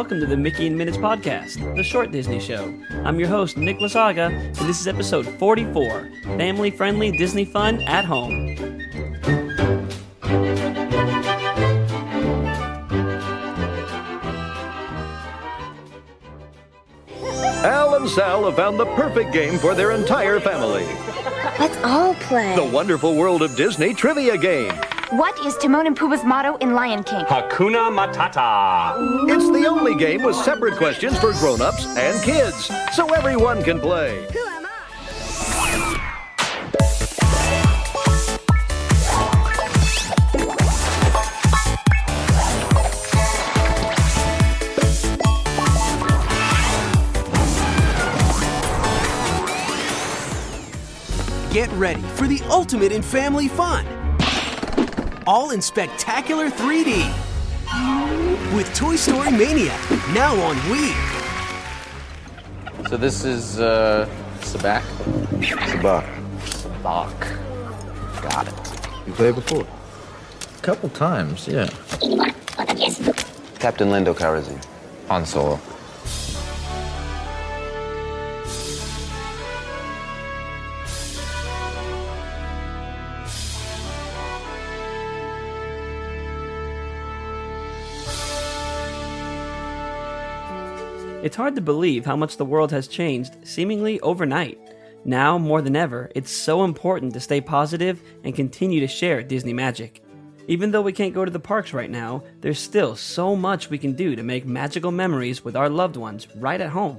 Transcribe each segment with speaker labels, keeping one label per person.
Speaker 1: Hey, and welcome to the Mickey in Minutes podcast, the short Disney show. I'm your host, Nick Lasaga, and this is episode 44 Family Friendly Disney Fun at Home.
Speaker 2: Al and Sal have found the perfect game for their entire family.
Speaker 3: Let's all play.
Speaker 2: The Wonderful World of Disney Trivia Game.
Speaker 3: What is Timon and Pumbaa's motto in Lion King?
Speaker 4: Hakuna Matata.
Speaker 2: It's the only game with separate questions for grown-ups and kids, so everyone can play.
Speaker 5: Get ready for the ultimate in family fun. All in spectacular 3D. With Toy Story Mania, now on Wii.
Speaker 6: So this is uh Sabacc?
Speaker 7: Sabacc.
Speaker 6: Bach. Got it.
Speaker 7: You played before? A couple times, yeah.
Speaker 6: Captain Lando Calrissian. Han Solo.
Speaker 1: It's hard to believe how much the world has changed seemingly overnight. Now, more than ever, it's so important to stay positive and continue to share Disney magic. Even though we can't go to the parks right now, there's still so much we can do to make magical memories with our loved ones right at home.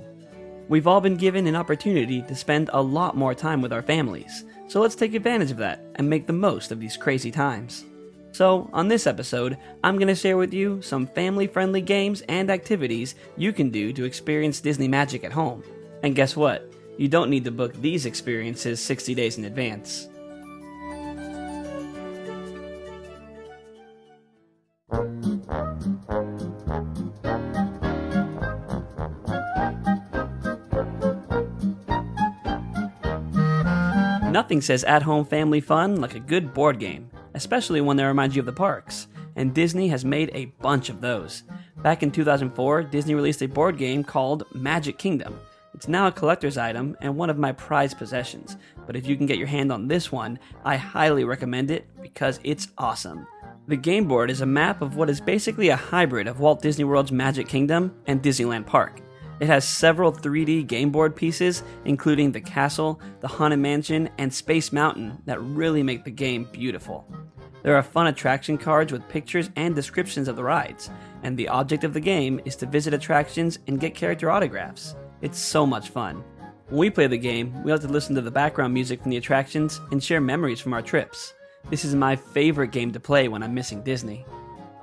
Speaker 1: We've all been given an opportunity to spend a lot more time with our families, so let's take advantage of that and make the most of these crazy times. So, on this episode, I'm going to share with you some family friendly games and activities you can do to experience Disney magic at home. And guess what? You don't need to book these experiences 60 days in advance. Nothing says at home family fun like a good board game, especially one that reminds you of the parks, and Disney has made a bunch of those. Back in 2004, Disney released a board game called Magic Kingdom. It's now a collector's item and one of my prized possessions, but if you can get your hand on this one, I highly recommend it because it's awesome. The game board is a map of what is basically a hybrid of Walt Disney World's Magic Kingdom and Disneyland Park. It has several 3D game board pieces, including the castle, the Haunted Mansion, and Space Mountain, that really make the game beautiful. There are fun attraction cards with pictures and descriptions of the rides, and the object of the game is to visit attractions and get character autographs. It's so much fun. When we play the game, we like to listen to the background music from the attractions and share memories from our trips. This is my favorite game to play when I'm missing Disney.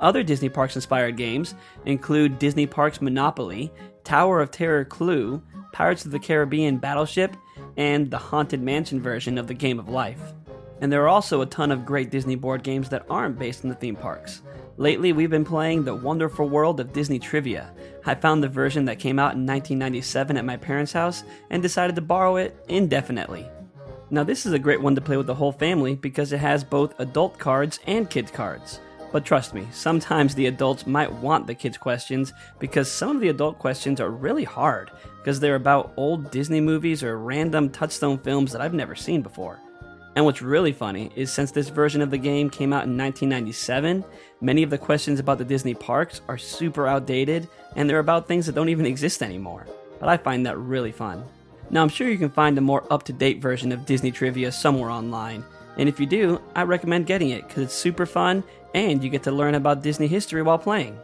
Speaker 1: Other Disney Parks inspired games include Disney Parks Monopoly, Tower of Terror Clue, Pirates of the Caribbean Battleship, and the Haunted Mansion version of the Game of Life. And there are also a ton of great Disney board games that aren't based in the theme parks. Lately, we've been playing The Wonderful World of Disney Trivia. I found the version that came out in 1997 at my parents' house and decided to borrow it indefinitely. Now, this is a great one to play with the whole family because it has both adult cards and kid cards. But trust me, sometimes the adults might want the kids' questions because some of the adult questions are really hard because they're about old Disney movies or random touchstone films that I've never seen before. And what's really funny is since this version of the game came out in 1997, many of the questions about the Disney parks are super outdated and they're about things that don't even exist anymore. But I find that really fun. Now, I'm sure you can find a more up to date version of Disney trivia somewhere online, and if you do, I recommend getting it because it's super fun and you get to learn about Disney history while playing.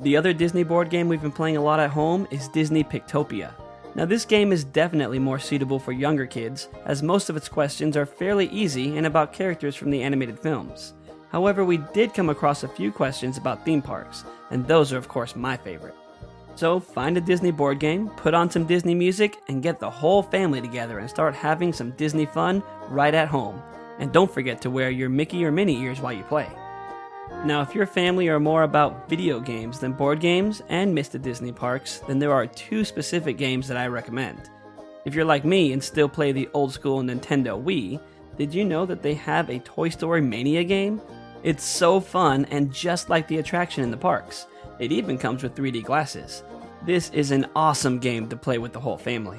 Speaker 1: The other Disney board game we've been playing a lot at home is Disney Pictopia. Now, this game is definitely more suitable for younger kids, as most of its questions are fairly easy and about characters from the animated films. However, we did come across a few questions about theme parks, and those are, of course, my favorite. So, find a Disney board game, put on some Disney music, and get the whole family together and start having some Disney fun right at home. And don't forget to wear your Mickey or Minnie ears while you play. Now, if your family are more about video games than board games and miss the Disney parks, then there are two specific games that I recommend. If you're like me and still play the old school Nintendo Wii, did you know that they have a Toy Story Mania game? It's so fun and just like the attraction in the parks. It even comes with 3D glasses. This is an awesome game to play with the whole family.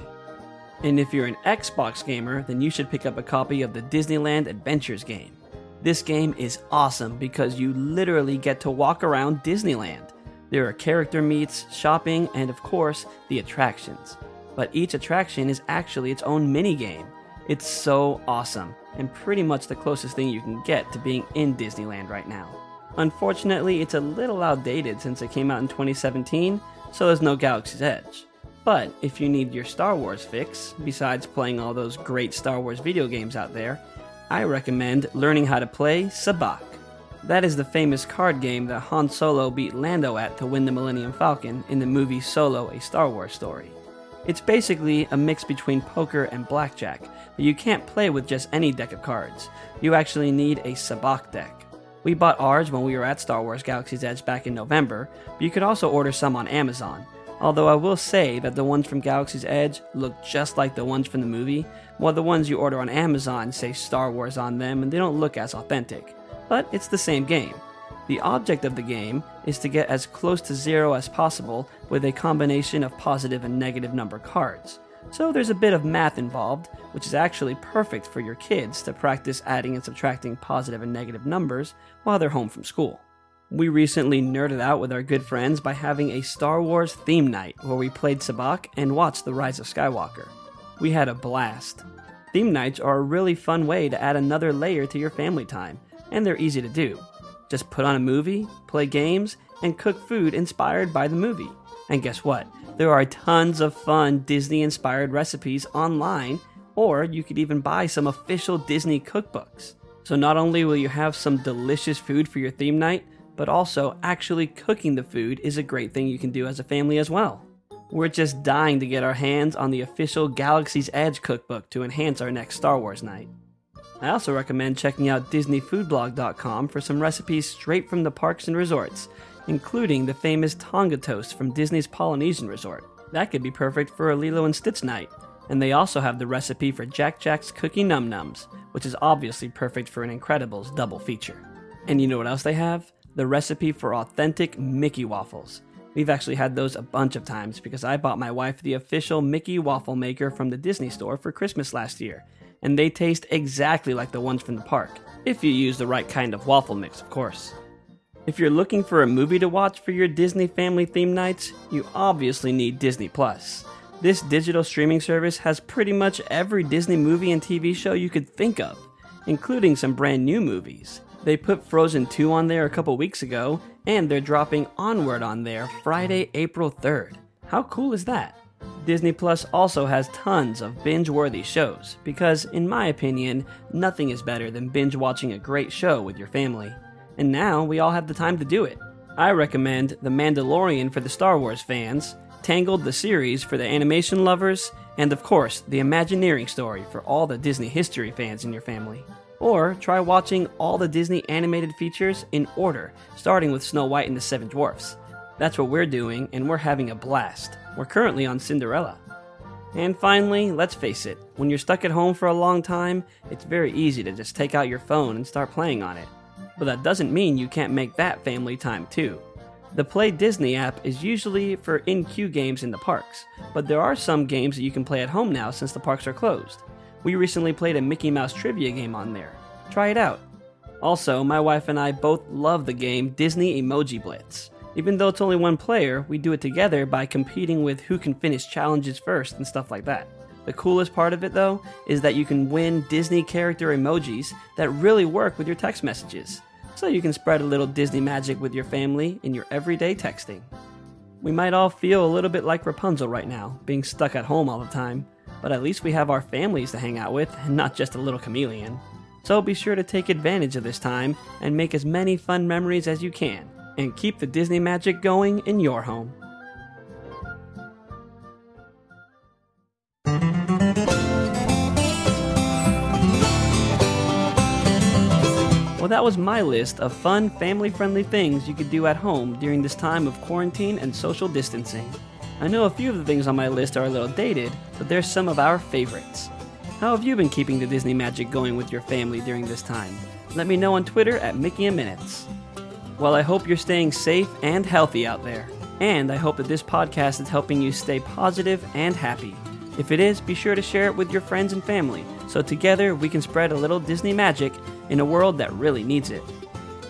Speaker 1: And if you're an Xbox gamer, then you should pick up a copy of the Disneyland Adventures game. This game is awesome because you literally get to walk around Disneyland. There are character meets, shopping, and of course, the attractions. But each attraction is actually its own mini game. It's so awesome, and pretty much the closest thing you can get to being in Disneyland right now. Unfortunately, it's a little outdated since it came out in 2017, so there's no Galaxy's Edge. But if you need your Star Wars fix, besides playing all those great Star Wars video games out there, I recommend learning how to play Sabacc. That is the famous card game that Han Solo beat Lando at to win the Millennium Falcon in the movie Solo A Star Wars Story. It's basically a mix between poker and blackjack, but you can't play with just any deck of cards. You actually need a Sabacc deck. We bought ours when we were at Star Wars Galaxy's Edge back in November, but you could also order some on Amazon. Although I will say that the ones from Galaxy's Edge look just like the ones from the movie, while the ones you order on Amazon say Star Wars on them and they don't look as authentic. But it's the same game. The object of the game is to get as close to zero as possible with a combination of positive and negative number cards. So there's a bit of math involved, which is actually perfect for your kids to practice adding and subtracting positive and negative numbers while they're home from school. We recently nerded out with our good friends by having a Star Wars theme night where we played Sabacc and watched The Rise of Skywalker. We had a blast. Theme nights are a really fun way to add another layer to your family time, and they're easy to do. Just put on a movie, play games, and cook food inspired by the movie. And guess what? There are tons of fun Disney inspired recipes online, or you could even buy some official Disney cookbooks. So not only will you have some delicious food for your theme night, but also actually cooking the food is a great thing you can do as a family as well. We're just dying to get our hands on the official Galaxy's Edge cookbook to enhance our next Star Wars night. I also recommend checking out DisneyFoodblog.com for some recipes straight from the parks and resorts, including the famous Tonga toast from Disney's Polynesian Resort. That could be perfect for a Lilo and Stitch night. And they also have the recipe for Jack Jack's Cookie Num Nums, which is obviously perfect for an Incredibles double feature. And you know what else they have? The recipe for authentic Mickey waffles. We've actually had those a bunch of times because I bought my wife the official Mickey waffle maker from the Disney store for Christmas last year, and they taste exactly like the ones from the park, if you use the right kind of waffle mix, of course. If you're looking for a movie to watch for your Disney family theme nights, you obviously need Disney Plus. This digital streaming service has pretty much every Disney movie and TV show you could think of, including some brand new movies. They put Frozen 2 on there a couple weeks ago, and they're dropping Onward on there Friday, April 3rd. How cool is that? Disney Plus also has tons of binge worthy shows, because, in my opinion, nothing is better than binge watching a great show with your family. And now we all have the time to do it. I recommend The Mandalorian for the Star Wars fans, Tangled the series for the animation lovers, and of course, The Imagineering story for all the Disney history fans in your family. Or try watching all the Disney animated features in order, starting with Snow White and the Seven Dwarfs. That's what we're doing, and we're having a blast. We're currently on Cinderella. And finally, let's face it, when you're stuck at home for a long time, it's very easy to just take out your phone and start playing on it. But that doesn't mean you can't make that family time too. The Play Disney app is usually for in queue games in the parks, but there are some games that you can play at home now since the parks are closed. We recently played a Mickey Mouse trivia game on there. Try it out. Also, my wife and I both love the game Disney Emoji Blitz. Even though it's only one player, we do it together by competing with who can finish challenges first and stuff like that. The coolest part of it, though, is that you can win Disney character emojis that really work with your text messages so you can spread a little Disney magic with your family in your everyday texting. We might all feel a little bit like Rapunzel right now, being stuck at home all the time, but at least we have our families to hang out with and not just a little chameleon. So be sure to take advantage of this time and make as many fun memories as you can, and keep the Disney magic going in your home. Well, that was my list of fun, family friendly things you could do at home during this time of quarantine and social distancing. I know a few of the things on my list are a little dated, but there's some of our favorites. How have you been keeping the Disney magic going with your family during this time? Let me know on Twitter at Mickey and Minutes. Well, I hope you're staying safe and healthy out there. And I hope that this podcast is helping you stay positive and happy. If it is, be sure to share it with your friends and family so together we can spread a little Disney magic in a world that really needs it.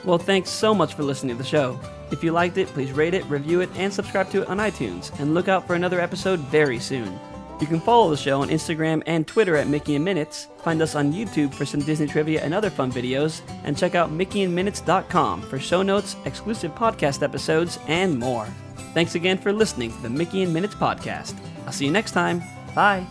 Speaker 1: Well, thanks so much for listening to the show. If you liked it, please rate it, review it, and subscribe to it on iTunes, and look out for another episode very soon. You can follow the show on Instagram and Twitter at Mickey and Minutes, find us on YouTube for some Disney trivia and other fun videos, and check out MickeyandMinutes.com for show notes, exclusive podcast episodes, and more. Thanks again for listening to the Mickey and Minutes podcast. I'll see you next time. Bye.